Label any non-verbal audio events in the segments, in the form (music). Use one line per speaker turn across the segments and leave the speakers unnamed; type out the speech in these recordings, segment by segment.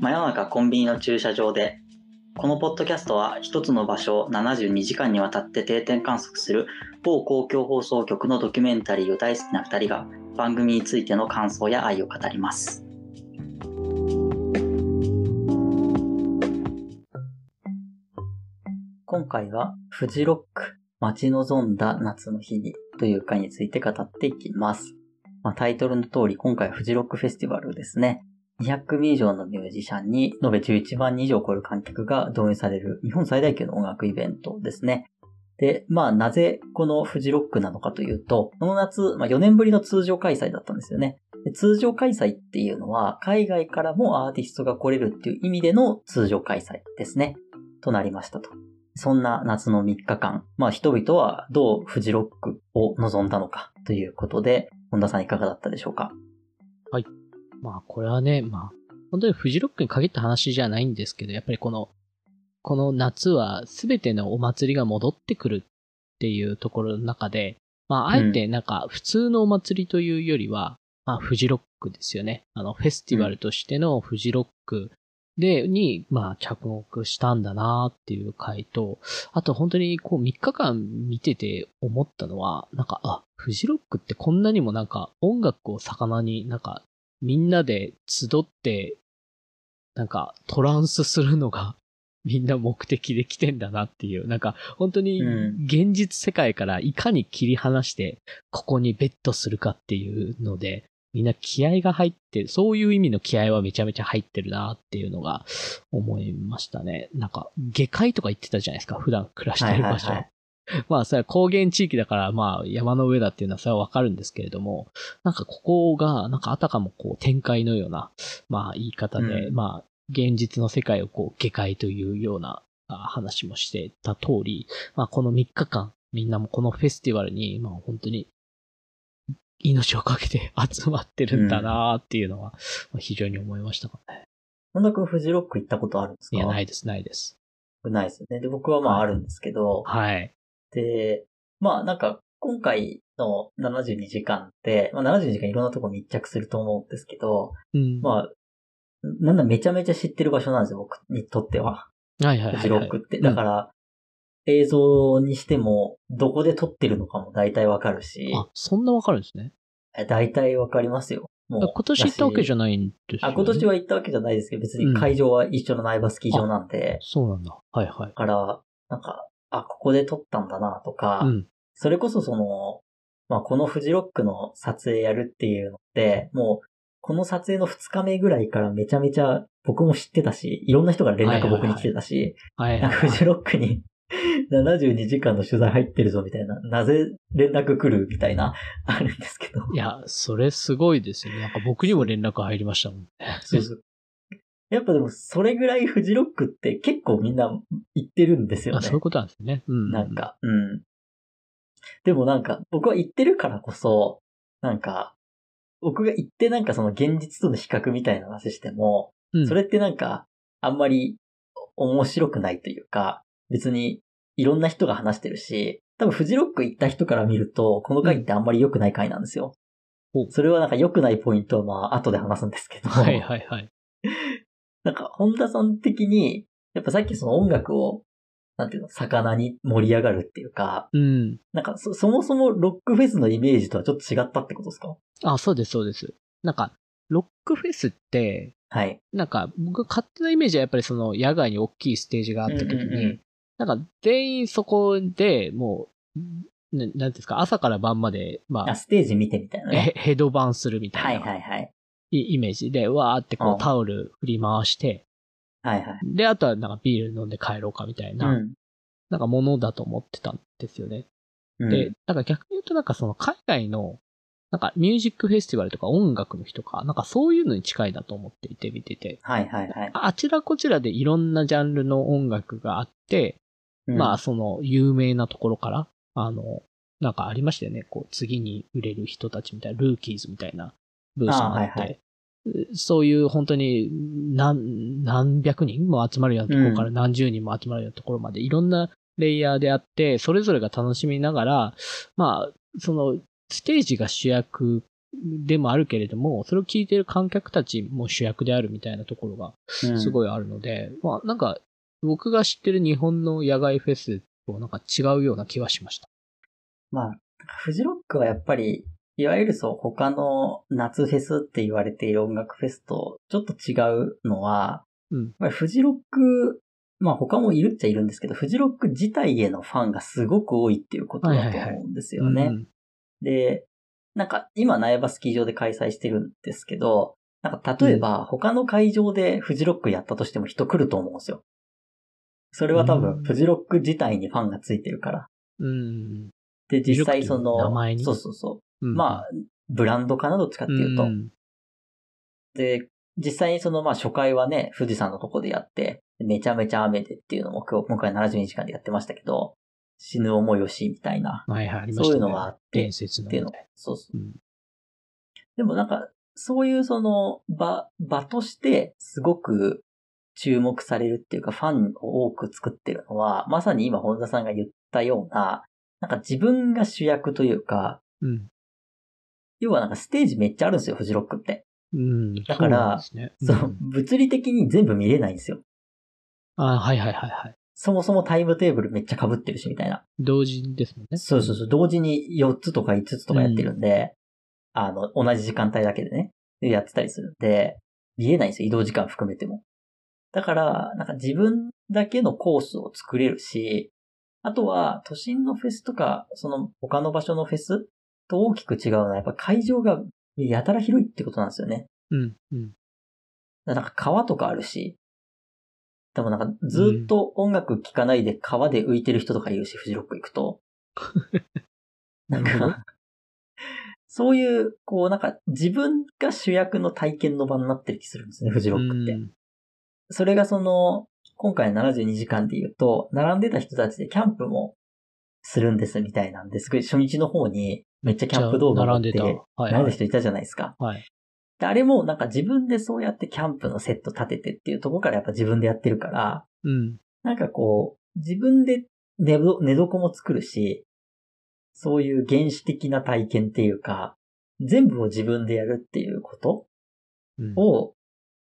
真夜中コンビニの駐車場でこのポッドキャストは一つの場所を72時間にわたって定点観測する某公共放送局のドキュメンタリーを大好きな2人が番組についての感想や愛を語ります。今回はフジロック待ち望んだ夏の日にという回について語っていきます。まあ、タイトルの通り今回はフジロックフェスティバルですね。200組以上のミュージシャンに延べ11万人以上を超える観客が動員される日本最大級の音楽イベントですね。で、まあなぜこのフジロックなのかというと、この夏、まあ4年ぶりの通常開催だったんですよね。通常開催っていうのは海外からもアーティストが来れるっていう意味での通常開催ですね。となりましたと。そんな夏の3日間、まあ人々はどうフジロックを望んだのかということで、本田さんいかがだったでしょうか？
はいまあ、これはね、まあ、本当にフジロックに限った話じゃないんですけど、やっぱりこの、この夏は全てのお祭りが戻ってくるっていうところの中で、まあ、あえてなんか普通のお祭りというよりは、まあ、フジロックですよね。あの、フェスティバルとしてのフジロックで、に、まあ、着目したんだなっていう回と、あと本当にこう3日間見てて思ったのは、なんか、あ、フジロックってこんなにもなんか音楽を魚になんかみんなで集って、なんかトランスするのが (laughs) みんな目的で来てんだなっていう、なんか本当に
うん
現実世界からいかに切り離してここにベットするかっていうので、みんな気合が入ってる、そういう意味の気合はめちゃめちゃ入ってるなっていうのが思いましたね。なんか下界とか言ってたじゃないですか、普段暮らしてる場所。
はいはいはい (laughs)
まあ、それは高原地域だから、まあ、山の上だっていうのはそれはわかるんですけれども、なんかここが、なんかあたかもこう展開のような、まあ言い方で、
うん
まあ、現実の世界をこう下界というようなあ話もしてた通り、まあこの3日間、みんなもこのフェスティバルに、まあ本当に、命をかけて (laughs) 集まってるんだなっていうのは、まあ非常に思いましたかね。
本田くんフジロック行ったことあるんですか？
いや、ないです、ないです。
ないですよね。で、僕はまああるんですけど、
はい。
で、まあなんか、今回の72時間って、まあ72時間いろんなとこ密着すると思うんですけど、
うん。
まあ、なんだめちゃめちゃ知ってる場所なんですよ、僕にとっては。
はいはいはい、はい。
フジロックって。
うん
だから、映像にしても、どこで撮ってるのかも大体わかるし、
あ、そんなわかるんですね。
え大体わかりますよ。もう
今年行ったわけじ
ゃ
ゃないんですよ、ね。
あ、今年は行ったわけじゃないですけど、別に会場は一緒の苗場スキー場なんで、
そうなんだ。はいはい
だ。から、なんか、あ、ここで撮ったんだなとか、
うん。
それこそその、まあ、このフジロックの撮影やるっていうのって、もう、この撮影の2日目ぐらいからめちゃめちゃ僕も知ってたし、いろんな人から連絡僕に来てたし、フジロックに (laughs) 72時間の取材入ってるぞみたいな、なぜ連絡来るみたいな、(laughs) あるんですけど。
いや、それすごいですよね。なんか僕にも連絡入りましたもんね。
そうそう。やっぱでもそれぐらいフジロックって結構みんな言ってるんですよ
あ、
ね。
そういうことなんですね。うん。
なん。か、うん。でもなんか、僕は言ってるからこそ、なんか、僕が言ってなんかその現実との比較みたいな話しても、
うん、
それってなんか、あんまり面白くないというか、別にいろんな人が話してるし、多分フジロック行った人から見ると、この回ってあんまり良くない回なんですよ。
ほう
それはなんか良くないポイントはまあ後で話すんですけど、
はいはいはい。
なんか本田さん的に、やっぱさっきその音楽を、なんていうの、魚に盛り上がるっていうか、
うん。
なんかそ、そもそもロックフェスのイメージとはちょっと違ったってことですか？
あ、そうですそうです。なんか、ロックフェスって、
はい。
なんか、僕勝手なイメージはやっぱりその野外に大きいステージがあった時に、
うんうんうん
なんか全員そこでもう、ななんていうんですか、朝から晩まで、ま
あ、
あ、
ステージ見てみたいなね。
ヘ (laughs) ヘドバンするみた
はいい
な
はいはい。
イイメージで、わーってこ
う
タオル振り回して、
はいはい。
で、あとはなんかビール飲んで帰ろうかみたいな、
うん。
なんかものだと思ってたんですよね。
うん
で、なんか逆に言うとなんかその海外の、なんかミュージックフェスティバルとか音楽の日とか、なんかそういうのに近いなと思っていて見てて、
はいはいはい。
あちらこちらでいろんなジャンルの音楽があって、
うん
まあその有名なところから、あの、なんかありましたよね、こう次に売れる人たちみたいな、ルーキーズみたいなブースがあって、
あはい
そういう本当に何、何百人も集まるようなところから何十人も集まるようなところまでいろんなレイヤーであって、それぞれが楽しみながら、まあ、その、ステージが主役でもあるけれども、それを聞いてる観客たちも主役であるみたいなところがす
い。
ごいあるので、まあなんか僕が知ってる日本の野外フェスとなんか違うような気はしました。
まあ、フジロックはやっぱり、いわゆるそう、他の夏フェスって言われている音楽フェスとちょっと違うのは、
うん。
フジロック、まあ他もいるっちゃいるんですけど、フジロック自体へのファンがすごく多いっていうことだと思うんですよね。
うん
で、なんか今苗場スキー場で開催してるんですけど、なんか例えば他の会場でフジロックやったとしても人来ると思うんですよ。それは多
うん
分フジロック自体にファンがついてるから。
うん。
で、実際その、
名前に？
そうそうそう。
うん
まあ、ブランドかなどっちかっていうと。
ん
で、実際にそのまあ初回はね、富士山のとこでやって、めちゃめちゃ雨でっていうのも今日、今回72時間でやってましたけど、死ぬ思いをしみたいな、
はいはい、ありましたね。
そういうのがあって
伝説の
っていうの
みたい。
そうそう。
うん
でもなんか、そういうその場、場としてすごく注目されるっていうかファンを多く作ってるのは、まさに今本田さんが言ったような、なんか自分が主役というか、
うん。
要はなんかステージめっちゃあるんですよ、フジロックって。
うん。
だから
そうね。
そう、
ん
物理的に全部見れないんですよ。
あはいはいはいはい。
そもそもタイムテーブルめっちゃ被ってるし、みたいな。
同時ですもんね。
そうそうそう、同時に4つとか5つとかやってるんで、あの、同じ時間帯だけでね、でやってたりするんで、見えないんですよ、移動時間含めても。だから、なんか自分だけのコースを作れるし、あとは、都心のフェスとか、その他の場所のフェスと大きく違うのは、やっぱ会場がやたら広いってことなんですよね。
うん。うん。
なんか川とかあるし、でもなんかずっと音楽聴かないで川で浮いてる人とかいるし、フジロック行くと。なんか、そういう、こうなんか自分が主役の体験の場になってる気するんですね、フジロックって。
うん
それがその、今回の72時間で言うと、並んでた人たちでキャンプもするんですみたいなんですごい初日の方にめっちゃキャンプ動画を
並んでた。
持って、
はい、はい。
並んでる人いたじゃないですか。
はい。
であれもなんか自分でそうやってキャンプのセット立ててっていうところからやっぱ自分でやってるから、
うん。
なんかこう、自分で寝ど寝床も作るし、そういう原始的な体験っていうか、全部を自分でやるっていうこと
うん
を、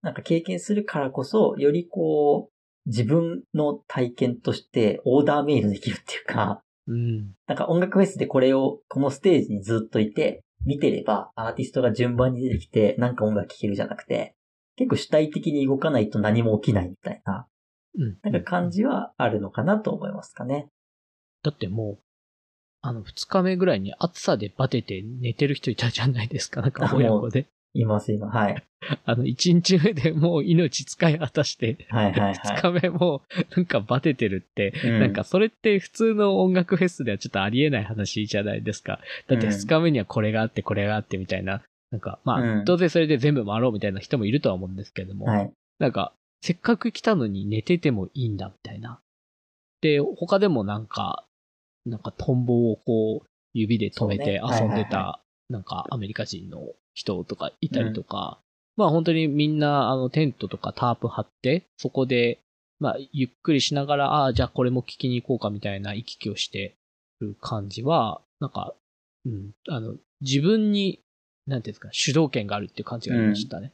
なんか経験するからこそ、よりこう、自分の体験としてオーダーメイドできるっていうか、
うん。
なんか音楽フェスでこれを、このステージにずっといて、見てればアーティストが順番に出てきて、なんか音楽聴けるじゃなくて、結構主体的に動かないと何も起きないみたいな、
うん。
なんか感じはあるのかなと思いますかね。
だってもう、あの、二日目ぐらいに暑さでバテて寝てる人いたじゃないですか。なんか親子で。
います、今。はい。
あの、一日目でもう命使い果たして、
はいはい
二
はい。
日目もなんかバテてるって、
うん
なんかそれって普通の音楽フェスではちょっとありえない話じゃないですか。だって
うん
二日目にはこれがあってこれがあってみたいな、なんかまあ、
うん
当然それで全部回ろうみたいな人もいるとは思うんですけれども、
はい。
なんか、せっかく来たのに寝ててもいいんだみたいな。で、他でもなんか、なんかトンボをこう指で止めて遊んでた、なんかアメリカ人の人とかいたりとか、まあ本当にみんなあのテントとかタープ張って、そこで、まあゆっくりしながら、ああ、じゃあこれも聞きに行こうかみたいな行き来をしてる感じは、なんか、うん、あの、自分に、なんていうんですか、主導権があるっていう感じがありましたね。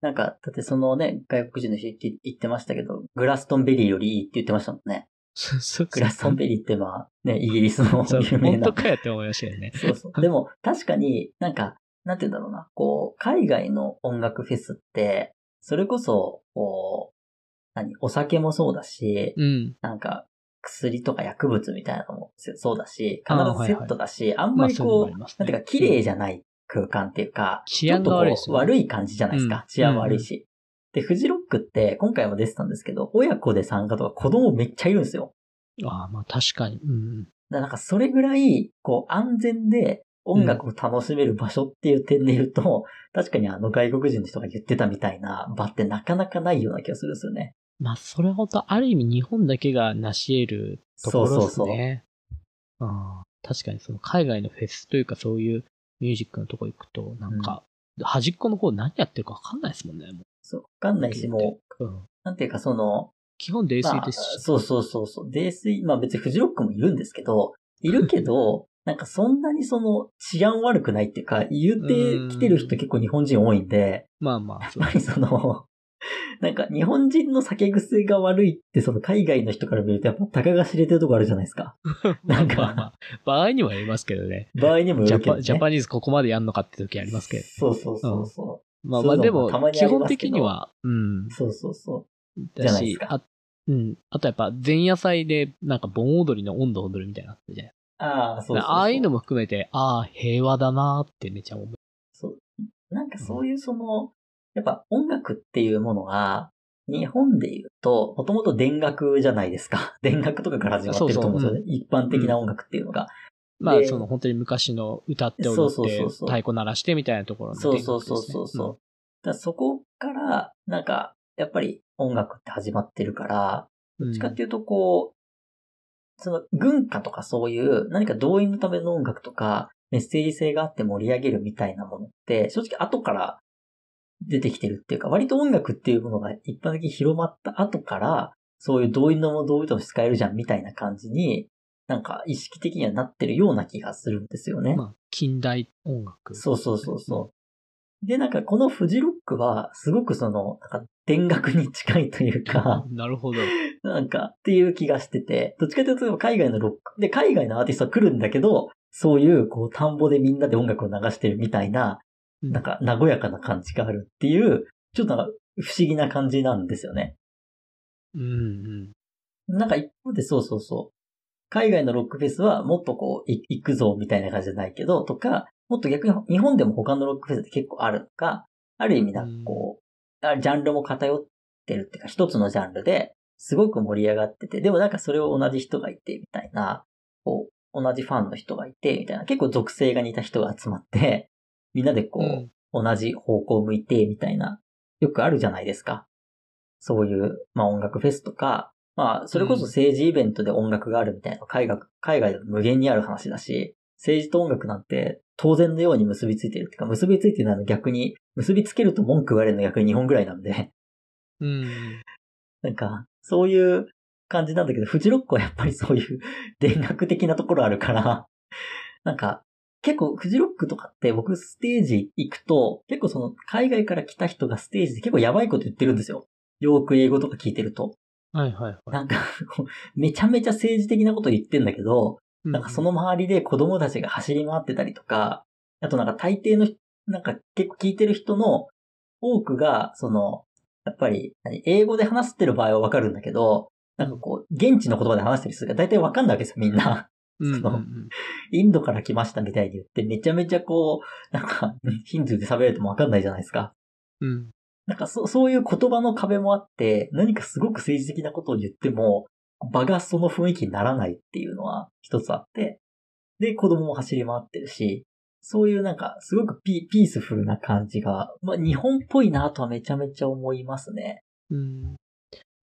なんか、だってそのね、外国人の人言って言ってましたけど、グラストンベリーよりいいって言ってましたもんね。
そうそうそう
グラストンベリーってまあ、ね、イギリスの有名な
本当。かよって思いましたよね。
そうそう。でも、確かになんか、なんて言うんだろうな。こう、海外の音楽フェスって、それこそ、こう、何、お酒もそうだし、
うん。
なんか、薬とか薬物みたいなのもそうだし、必ずセットだし、あんまり
まあそういうのも
こう、
ありますね
なんていうか、綺麗じゃない空間っていうか、
治安が悪いです
ちょっとこう
よね
悪い感じじゃないです
うん
か。治安も悪いし。で、フジロックって、今回も出てたんですけど、親子で参加とか子供めっちゃいるんですよ。
ああ、まあ確かに。うん。
なんかそれぐらい、こう、安全で音楽を楽しめる場所っていう点で言うと、確かにあの外国人の人が言ってたみたいな場ってなかなかないような気がするんですよね。
まあそれは本当ある意味日本だけが成し得るところですね。ああ確かにその海外のフェスというかそういうミュージックのとこ行くと、なんか、端っこの方何やってるかわかんないですもんね。も
そう、わかんないし、もう、
ううん、
なんていうかその、
基本泥
まあ
酔ですし。
そうそうそうそう。泥酔、まあ別にフジロックもいるんですけど、いるけど、(laughs) なんかそんなにその治安悪くないっていうか、言うて来てる人結構日本人多いんで、
まあまあ、
やっぱりその、(laughs) なんか日本人の酒癖が悪いってその海外の人から見るとやっぱたかが知れてるとこあるじゃないですか。なんか
まあまあ、場合にもよりますけどね。
場合にもよるけど、ね。
ジャパジャパニーズここまでやんのかって時ありますけど。
そうそうそうそう。
まあまあでも基本的には、うん。
そうそうそう。じ
だ
ゃないですか、
しあ、うん。あとやっぱ前夜祭でなんか盆踊りの温度踊るみたいなのあったじゃない
ああ、そうそう。
ああいうのも含めて、ああ、平和だなーってめちゃ思う。
そう。なんかそういうその、やっぱ音楽っていうものが、日本で言うと、もともと田楽じゃないですか。(laughs) 田楽とかから始まってると思うんですよね。
そう
一般的な音楽っていうのが。
まあ、
で
その本当に昔の歌って踊って
そうそうそう
太鼓鳴らしてみたいなところの
そうそうそうそうそう。だそこから、なんか、やっぱり音楽って始まってるから、
うん
どっちかっていうとこう、その軍歌とかそういう何か動員のための音楽とか、メッセージ性があって盛り上げるみたいなものって、正直後から出てきてるっていうか、割と音楽っていうものが一般的に広まった後から、そういう動員のもの動員として使えるじゃんみたいな感じに、なんか意識的にはなってるような気がするんですよね。
まあ、近代音楽。
そうそうそうそう。で、なんかこのフジロックは、すごくその、なんか田楽に近いというか、(laughs)
なるほど。
なんかっていう気がしてて、どっちかというと海外のロック、で、海外のアーティストは来るんだけど、そういう、こう、田んぼでみんなで音楽を流してるみたいな、
うん
なんか、和やかな感じがあるっていう、ちょっとなんか不思議な感じなんですよね。
うんうん。
なんか一方でそうそうそう。海外のロックフェスはもっとこう、い行くぞみたいな感じじゃないけど、とか、もっと逆に日本でも他のロックフェスって結構あるのか、ある意味なんかこう、あジャンルも偏ってるっていうか、一つのジャンルですごく盛り上がってて、でもなんかそれを同じ人がいてみたいな、こう、同じファンの人がいてみたいな、結構属性が似た人が集まって、(laughs) みんなでこう、
うん。
同じ方向を向いてみたいな、よくあるじゃないですか。そういう、まあ音楽フェスとか、まあそれこそ政治イベントで音楽があるみたいなの海外、海外でも無限にある話だし、政治と音楽なんて当然のように結びついてるっていうか、結びついてるのは逆に、結びつけると文句言われるの逆に日本ぐらいなんで、
うん。
なんか、そういう感じなんだけど、フジロックはやっぱりそういう田楽的なところあるから、なんか、結構フジロックとかって僕ステージ行くと、結構その海外から来た人がステージで結構やばいこと言ってるんですよ。よく英語とか聞いてると。
はいはいはい。
なんか、めちゃめちゃ政治的なこと言ってんだけど、なんかその周りで子供たちが走り回ってたりとか、あとなんか大抵の人、なんか結構聞いてる人の多くが、その、やっぱり、何英語で話してる場合はわかるんだけど、なんかこう、現地の言葉で話してる人が大体わかんないわけですよ、みんな。
うんうん
そのインドから来ましたみたいに言って、めちゃめちゃこう、なんか、ヒンドゥーで喋られてもわかんないじゃないですか。
うん。うん。
なんかそそういう言葉の壁もあって、何かすごく政治的なことを言っても、場がその雰囲気にならないっていうのは一つあって、で、子供も走り回ってるし、そういうなんか、すごくピピースフルな感じが、まあ日本っぽいなとはめちゃめちゃ思いますね。
うん。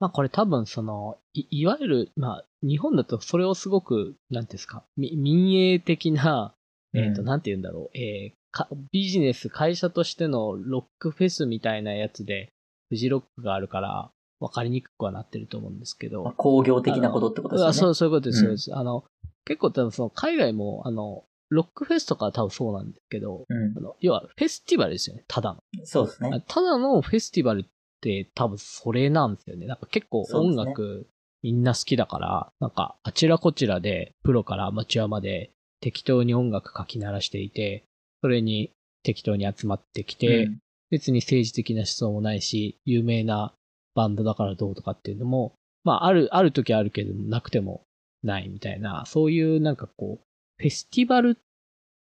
まあこれ多分その、い、いわゆる、まあ日本だとそれをすごく、なんですか、み民営的な、えっ、と、
うん
なんて言うんだろう、えーか、ビジネス、会社としてのロックフェスみたいなやつで、フジロックがあるから、わかりにくくはなってると思うんですけど。
まあ、工業的なことってことですよね。
あそう、そういうことです、
うん
そうです。あの、結構多分その海外も、あの、ロックフェスとかは多分そうなんですけど、
うん
あ。の要はフェスティバルですよね、ただの。
そうですね。
ただのフェスティバルって多分それなんですよね。なんか結構音楽みんな好きだから、なんかあちらこちらでプロからアマチュアまで適当に音楽書き鳴らしていて、それに適当に集まってきて、
うん
別に政治的な思想もないし、有名なバンドだからどうとかっていうのも、まあある、ある時あるけどなくてもないみたいな、そういうなんかこう、フェスティバル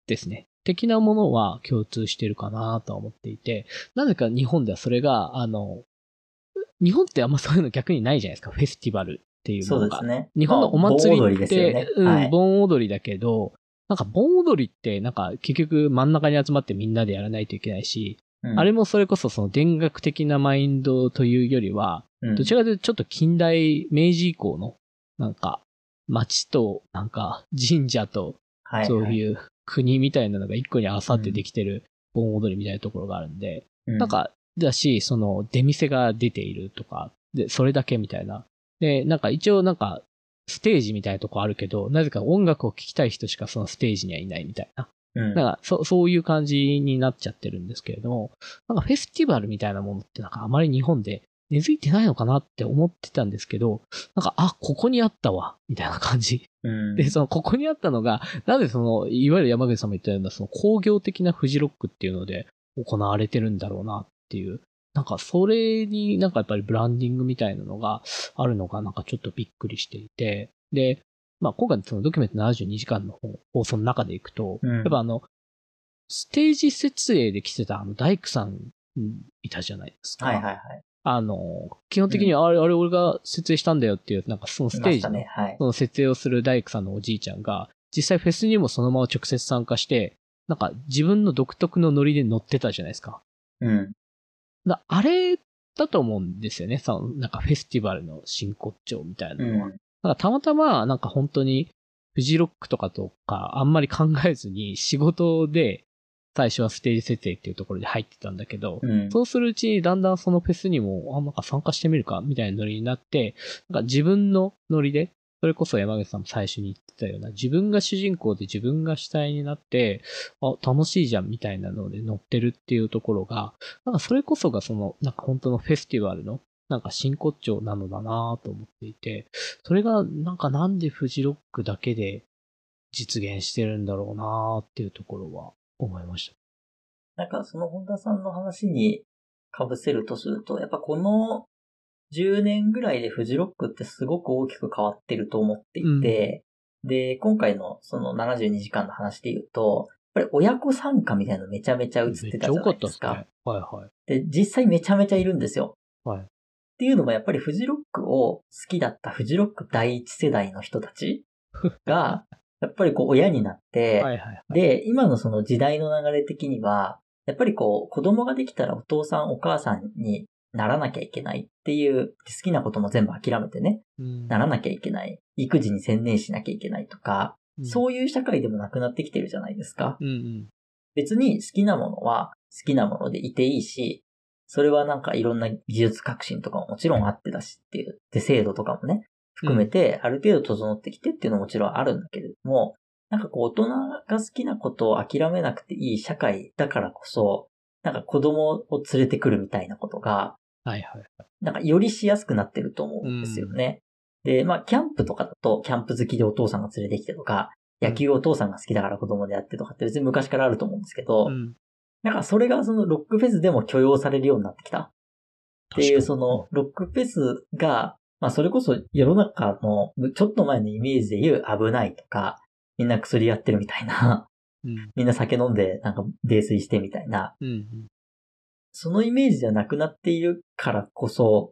ですね。的なものは共通してるかなとは思っていて、なぜか日本ではそれが、あの、日本ってあんまそういうの逆にないじゃないですか、フェスティバルっていうものが。
そうですね。
日本のお祭りって、
りですよね。
うん、
はい。
盆踊りだけど、なんか盆踊りって、なんか結局真ん中に集まってみんなでやらないといけないし、
うん
あれもそれこそその田楽的なマインドというよりは、
うん
どちらかというとちょっと近代、明治以降の、なんか、町と、なんか、神社と。そういう国みたいなのが一個に合わさってできてる盆踊りみたいなところがあるんで、
う
なん、か、だし、その、出店が出ているとか、で、それだけみたいな。で、なんか一応なんか、ステージみたいなとこあるけど、なぜか音楽を聴きたい人しかそのステージにはいないみたいな。
うん。
なんか、そ、そういう感じになっちゃってるんですけれども、なんかフェスティバルみたいなものってなんかあまり日本で根付いてないのかなって思ってたんですけど、なんか、あ、ここにあったわ、みたいな感じ。
うん、
で、その、ここにあったのが、なぜその、いわゆる山口さんも言ったような、その工業的なフジロックっていうので行われてるんだろうなっていう。なんか、それになんかやっぱりブランディングみたいなのがあるのが、なんかちょっとびっくりしていて。で、まあ今回のそのドキュメント72時間の放送の中でいくと、
うん
やっぱあの、ステージ設営で来てたあの大工さんいたじゃないですか。
はいはいはい。
あの、基本的にあれ、あれ俺が設営したんだよっていう、なんかそのステージの
ね。はい。
その設営をする大工さんのおじいちゃんが、実際フェスにもそのまま直接参加して、なんか自分の独特のノリで乗ってたじゃないですか。
うん。
だあれだと思うんですよね。そのなんかフェスティバルの真骨頂みたいなのは。
うん。
なんかたまたま、なんか本当に、フジロックとかとか、あんまり考えずに仕事で、最初はステージ設営っていうところで入ってたんだけど、
うん。
そうするうちにだんだんそのフェスにも、あ、なんか参加してみるかみたいなノリになって、なんか自分のノリで、それこそ山口さんも最初に言ってたような、自分が主人公で自分が主体になって、あ、楽しいじゃんみたいなので乗ってるっていうところが、なんかそれこそがその、なんか本当のフェスティバルの、なんか真骨頂なのだなと思っていて、それがなんかなんでフジロックだけで実現してるんだろうなっていうところは思いました。
なんかその本田さんの話に被せるとすると、やっぱこの10年ぐらいでフジロックってすごく大きく変わってると思っていて、で、今回のその72時間の話で言うと、やっぱり親子参加みたいなのめちゃめちゃ映ってたじゃないですか。
かすね。はいはい。
で、実際めちゃめちゃいるんですよ。
はい
っていうのもやっぱりフジロックを好きだったフジロック第一世代の人たち (laughs) が、やっぱりこう親になって、
はいはいはい。
で、今のその時代の流れ的には、やっぱりこう、子供ができたらお父さんお母さんにならなきゃいけないっていう、好きなことも全部諦めてね、
うん
ならなきゃいけない。育児に専念しなきゃいけないとか、そういう社会でもなくなってきてるじゃないですか。
うんうん。
別に好きなものは好きなものでいていいし、それはなんかいろんな技術革新とかももちろんあってだしっていう、で、制度とかもね、含めてある程度整ってきてっていうのももちろんあるんだけれども、なんかこう大人が好きなことを諦めなくていい社会だからこそ、なんか子供を連れてくるみたいなことが、
はいはい。
なんかよりしやすくなってると思うんですよね。で、まあ、キャンプとかだと、キャンプ好きでお父さんが連れてきてとか、野球をお父さんが好きだから子供でやってとかって別に昔からあると思うんですけど、
うん。
なんかそれがそのロックフェスでも許容されるようになってきた。っていう、その、ロックフェスが、まあそれこそ世の中のちょっと前のイメージで言う危ないとか、みんな薬やってるみたいな、
うん。
みんな酒飲んでなんか泥酔してみたいな、
うん。
そのイメージじゃなくなっているからこそ、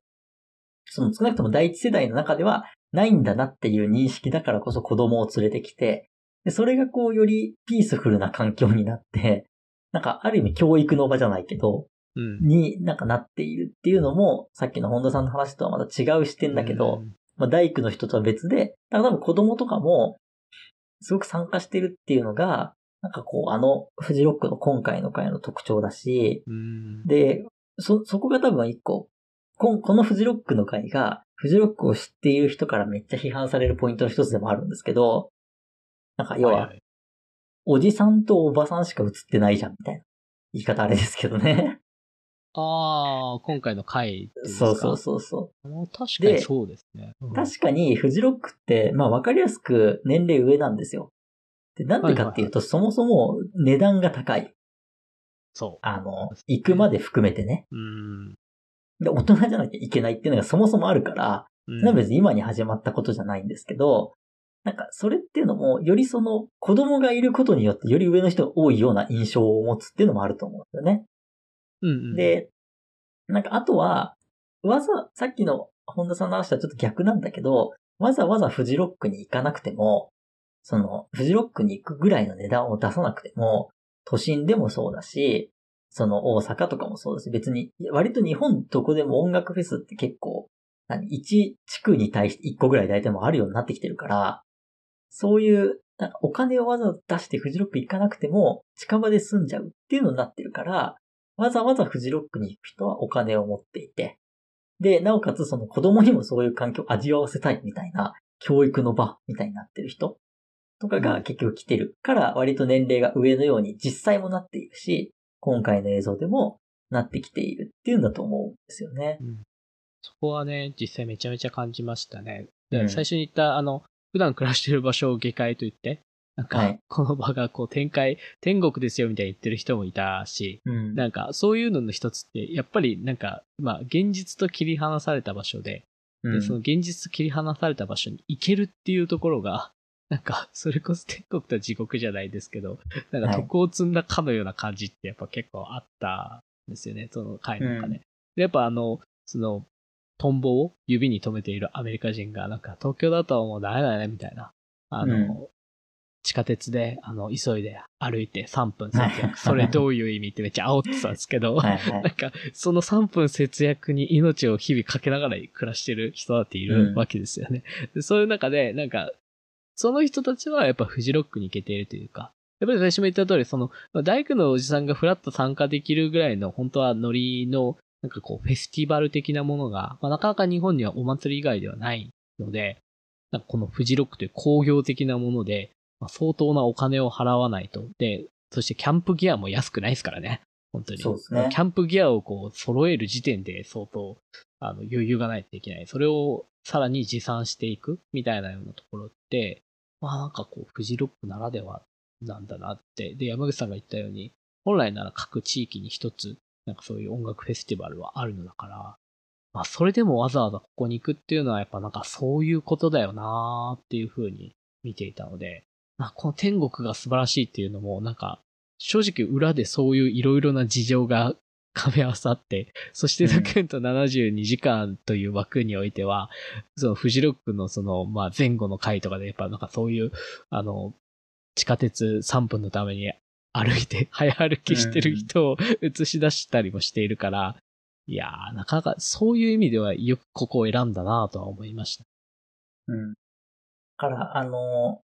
その少なくとも第一世代の中ではないんだなっていう認識だからこそ子供を連れてきて、でそれがこうよりピースフルな環境になって、なんかある意味教育の場じゃないけど、
うん。
になんかなっているっていうのも、さっきの本田さんの話とはまた違う視点だけど、まあ大工の人とは別で、だから多分子供とかも、すごく参加してるっていうのが、なんかこう、あの、フジロックの今回の回の特徴だし、
うん。
で、そ、そこが多分一個、ここのフジロックの回が、フジロックを知っている人からめっちゃ批判されるポイントの一つでもあるんですけど、なんか要は、おじさんとおばさんしか映ってないじゃん、みたいな。言い方あれですけどね。
ああ、今回の回ですか？
そうそうそうそう。
う。確かにそうですね。うん
確かに、フジロックって、まあ分かりやすく年齢上なんですよ。で、なんでかっていうと、そもそも値段が高い。
そ
あの、行くまで含めてね。
う。うん。
で、大人じゃなきゃいけないっていうのがそもそもあるから、
うん
それは別に今に始まったことじゃないんですけど、なんか、それっていうのも、よりその、子供がいることによって、より上の人が多いような印象を持つっていうのもあると思うんですよね。
うんうん。
で、なんかあとは、わざ、さっきの本田さんの話とはちょっと逆なんだけど、わざわざフジロックに行かなくても、その、フジロックに行くぐらいの値段を出さなくても、都心でもそうだし、その大阪とかもそうだし、別に、割と日本どこでも音楽フェスって結構、何、1地区に対して1個ぐらい大体もあるようになってきてるから、そういう、なんかお金をわざわざ出してフジロック行かなくても、近場で住んじゃうっていうのになってるから、わざわざフジロックに行く人はお金を持っていて、で、なおかつその子供にもそういう環境を味わわせたいみたいな教育の場みたいになってる人とかが結局来てるから割と年齢が上のように実際もなっているし、今回の映像でもなってきているっていうんだと思うんですよね。
うんそこはね、実際めちゃめちゃ感じましたね。で
うん
最初に言った、あの、普段暮らしてる場所を下界と言って、なんか
はい、
この場がこう展開、天国ですよみたいに言ってる人もいたし、
うん。
なんか、そういうのの一つって、やっぱりなんか、まあ、現実と切り離された場所で、で、
うん
その現実と切り離された場所に行けるっていうところが、(laughs) なんか、それこそ天国と地獄じゃないですけど、なんか
はい
徳を積んだかのような感じってやっぱ結構あったんですよね、その回の中で。で、やっぱあの、その、トンボを指に留めているアメリカ人が、なんか東京だともうダメだね、みたいな。あの、
うん
地下鉄で、あの、急いで歩いて3分節約。(laughs) それどういう意味ってめっちゃ煽ってたんですけど、
はいはい
なんか、その3分節約に命を日々かけながら暮らしてる人だっているわけですよね。でそういう中で、なんか、その人たちはやっぱフジロックに行けているというか、やっぱり最初も言った通り、その、まあ大工のおじさんがフラッと参加できるぐらいの、本当はノリの、なんかこう、フェスティバル的なものが、まあ、なかなか日本にはお祭り以外ではないので、なんかこのフジロックという工業的なもので、まあ、相当なお金を払わないと。で、そしてキャンプギアも安くないですからね。本当に。
そうですね
キャンプギアをこう揃える時点で相当あの余裕がないといけない。それをさらに持参していくみたいなようなところって、まあなんかこう、フジロックならではなんだなって。で、山口さんが言ったように、本来なら各地域に一つ、なんかそういう音楽フェスティバルはあるのだから、まあそれでもわざわざここに行くっていうのはやっぱなんかそういうことだよなーっていう風に見ていたので、まあこの天国が素晴らしいっていうのもなんか正直裏でそういういろいろな事情が噛み合わさって、そして
うん
ドキュメント72時間という枠においては、そのフジロックのその、まあ前後の回とかでやっぱなんかそういう、あの、地下鉄3分のために歩いて、(laughs) 早歩きしてる人を映し出したりもしているから、いやー、なかなかそういう意味ではよくここを選んだなとは思いました。
うん。だから、あの、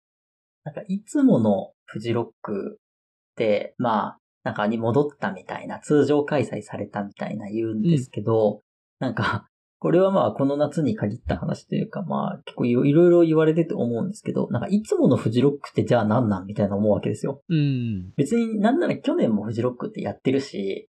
なんかいつものフジロックって、まあ、なんかに戻ったみたいな、通常開催されたみたいな言うんですけど、なんか、これはまあこの夏に限った話というか、まあ結構いろいろ言われてて思うんですけど、なんかいつものフジロックってじゃあ何なんみたいな思うわけですよ。
うん。
別になんなら去年もフジロックってやってるし、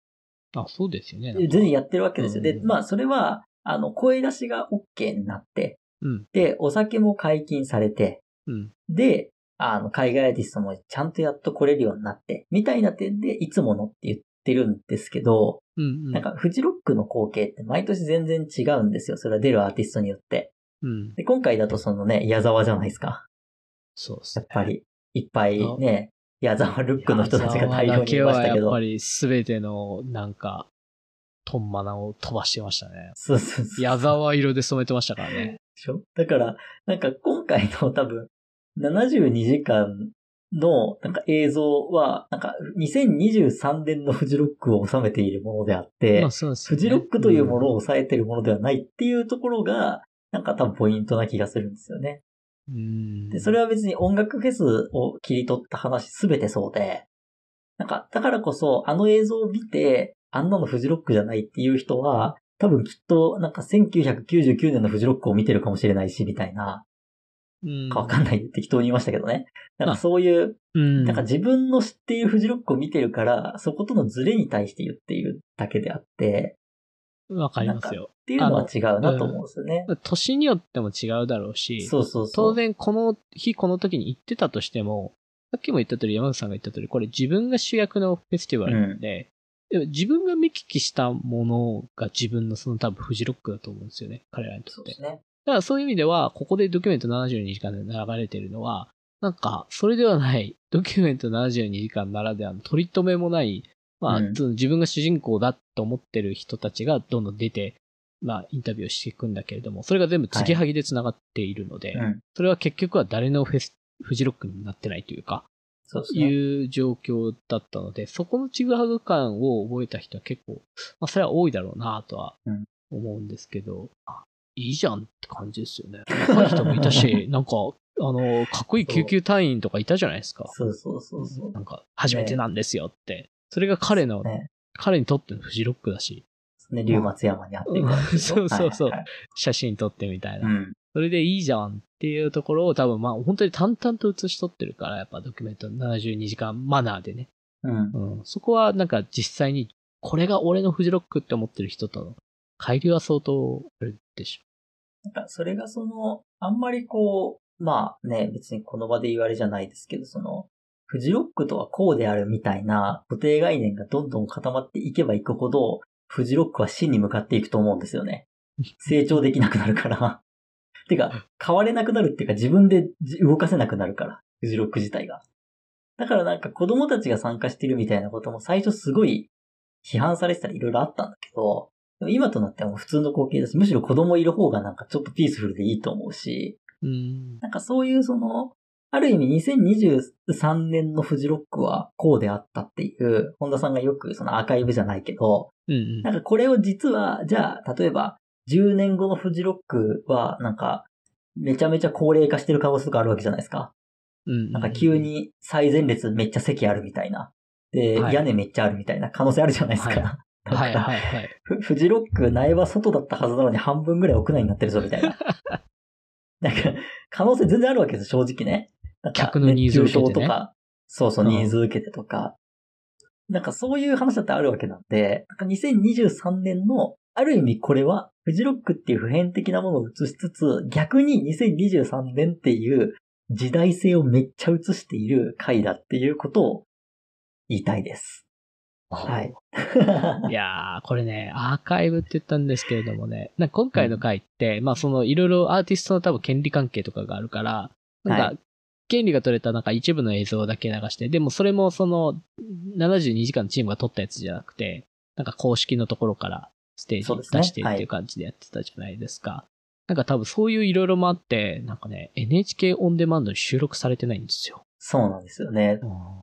あ、そうですよね。
全然やってるわけですよ。で、
うん
まあそれは、あの、声出しが OK になって、
うん。
で、お酒も解禁されて、
うん。
で、あの、海外アーティストもちゃんとやっと来れるようになって、みたいな点で、いつものって言ってるんですけど、
うん。うん。
なんか、フジロックの光景って毎年全然違うんですよ。それは出るアーティストによって。
うん。
で、今回だとそのね、矢沢じゃないですか。
そうですね
やっぱり、いっぱいね、矢沢ルックの人たちが大量にいましたけど
やっぱ。り全ての、なんか、トンマナを飛ばしてましたね。
そうそうそう。
矢沢色で染めてましたからね。
でしょ？だから、なんか今回の多分、72時間のなんか映像は、なんか2023年のフジロックを収めているものであって、
まあね
フジロックというものを抑えているものではないっていうところが、なんか多分ポイントな気がするんですよね。
うん。
で、それは別に音楽フェスを切り取った話すべてそうで、なんか、だからこそ、あの映像を見て、あんなのフジロックじゃないっていう人は、多分きっと、なんか1999年のフジロックを見てるかもしれないし、みたいな、
うん、
かわかんない。適当に言いましたけどね。なん
まあ
かそういう、
うん。
なんか自分の知っているフジロックを見てるから、そことのズレに対して言っているだけであって、
わかりますよ。
っていうのは違うなと思うんですよね。
年によっても違うだろうし、
そうそうそう。
当然この日この時に行ってたとしても、さっきも言った通り、山口さんが言った通り、これ自分が主役のフェスティバルなんで、でも自分が見聞きしたものが自分のその多分フジロックだと思うんですよね。彼らにとって。
そうですね。
だからそういう意味では、ここでドキュメント72時間で流れてるのは、なんか、それではない、(laughs) ドキュメント72時間ならではの取り留めもない、まあ、
うん
自分が主人公だと思ってる人たちがどんどん出て、まあ、インタビューをしていくんだけれども、それが全部継ぎはぎで繋がっているので、
うん。
それは結局は誰のフェス、フジロックになってないというか、
そうですね。
いう状況だったので、そこのちぐはぐ感を覚えた人は結構、まあ、それは多いだろうなとは
うん
思うんですけど、あいいじゃんって感じですよね。若い人もいたし、(laughs) なんか、あの、かっこいい救急隊員とかいたじゃないですか。
そうそうそうそう。
なんか、初めてなんですよって。それが彼の、
ね
彼にとってのフジロックだし、
ね。竜松山にあって
うん (laughs) そうそうそう
はいはい
写真撮ってみたいな。
うん。
それでいいじゃんっていうところを多分まあ本当に淡々と写し取ってるから、やっぱドキュメント72時間マナーでね。
うん。
うん。そこはなんか実際に、これが俺のフジロックって思ってる人との乖離は相当あるでしょ。
なんか、それがその、あんまりこう、まあね、別にこの場で言われじゃないですけど、その、フジロックとはこうであるみたいな固定概念がどんどん固まっていけばいくほど、フジロックは真に向かっていくと思うんですよね。(laughs) 成長できなくなるから。(laughs) てか、変われなくなるっていうか自分で動かせなくなるから、フジロック自体が。だからなんか子供たちが参加してるみたいなことも最初すごい批判されてたりいろいろあったんだけど、今となっては普通の光景だし、むしろ子供いる方がなんかちょっとピースフルでいいと思うし、
うん。
なんかそういうその、ある意味2023年のフジロックはこうであったっていう、本田さんがよくそのアーカイブじゃないけど、
うんうん
なんかこれを実は、じゃあ、例えば、10年後のフジロックは、なんか、めちゃめちゃ高齢化してる可能性とかあるわけじゃないですか。
うん。
なんか急に最前列めっちゃ席あるみたいな。で、
はい
屋根めっちゃあるみたいな可能性あるじゃないですか。
はいはいはいはい。
フフジロック苗場外だったはずなのに半分ぐらい屋内になってるぞみたいな。(laughs) なんか、可能性全然あるわけですよ、正直ね。なんか
客のニーズを受けてね
とか、そうそう、
うん
ニーズ受けてとか。なんかそういう話だってあるわけなんで、なんか2023年の、ある意味これは、フジロックっていう普遍的なものを映しつつ、逆に2023年っていう時代性をめっちゃ映している回だっていうことを言いたいです。はい。
いやー、(laughs) これね、アーカイブって言ったんですけれどもね、なんか今回の回って、まあそのいろいろアーティストの多分権利関係とかがあるから、なん
は
か、権利が取れたなんか一部の映像だけ流して、でもそれもその72時間のチームが撮ったやつじゃなくて、なんか公式のところからステージ出してっていう感じでやってたじゃないですか。なんか多分そういういろいろもあって、なんかね、NHK オンデマンドに収録されてないんですよ。
そうなんですよね。
うん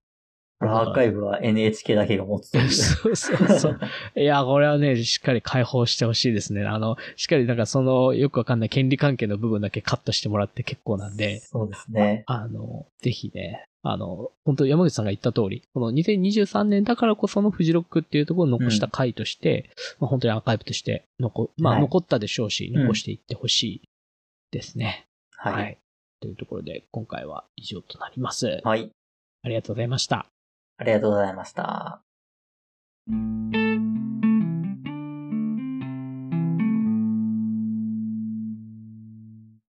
アーカイブは NHK だけが持つという。(laughs)
そうそうそう。(laughs) いや、これはね、しっかり解放してほしいですね。あの、しっかりなんかその、よくわかんない権利関係の部分だけカットしてもらって結構なんで、
そうですね。
あの、ぜひね、あの、本当山口さんが言った通り、この2023年だからこそのフジロックっていうところを残した回として、まあ、本当にアーカイブとして残、まあ
はい
残ったでしょうし、
うん
残していってほしいですね。
はい。
というところで、今回は以上となります。
はい。
ありがとうございました。
ありがとうございました。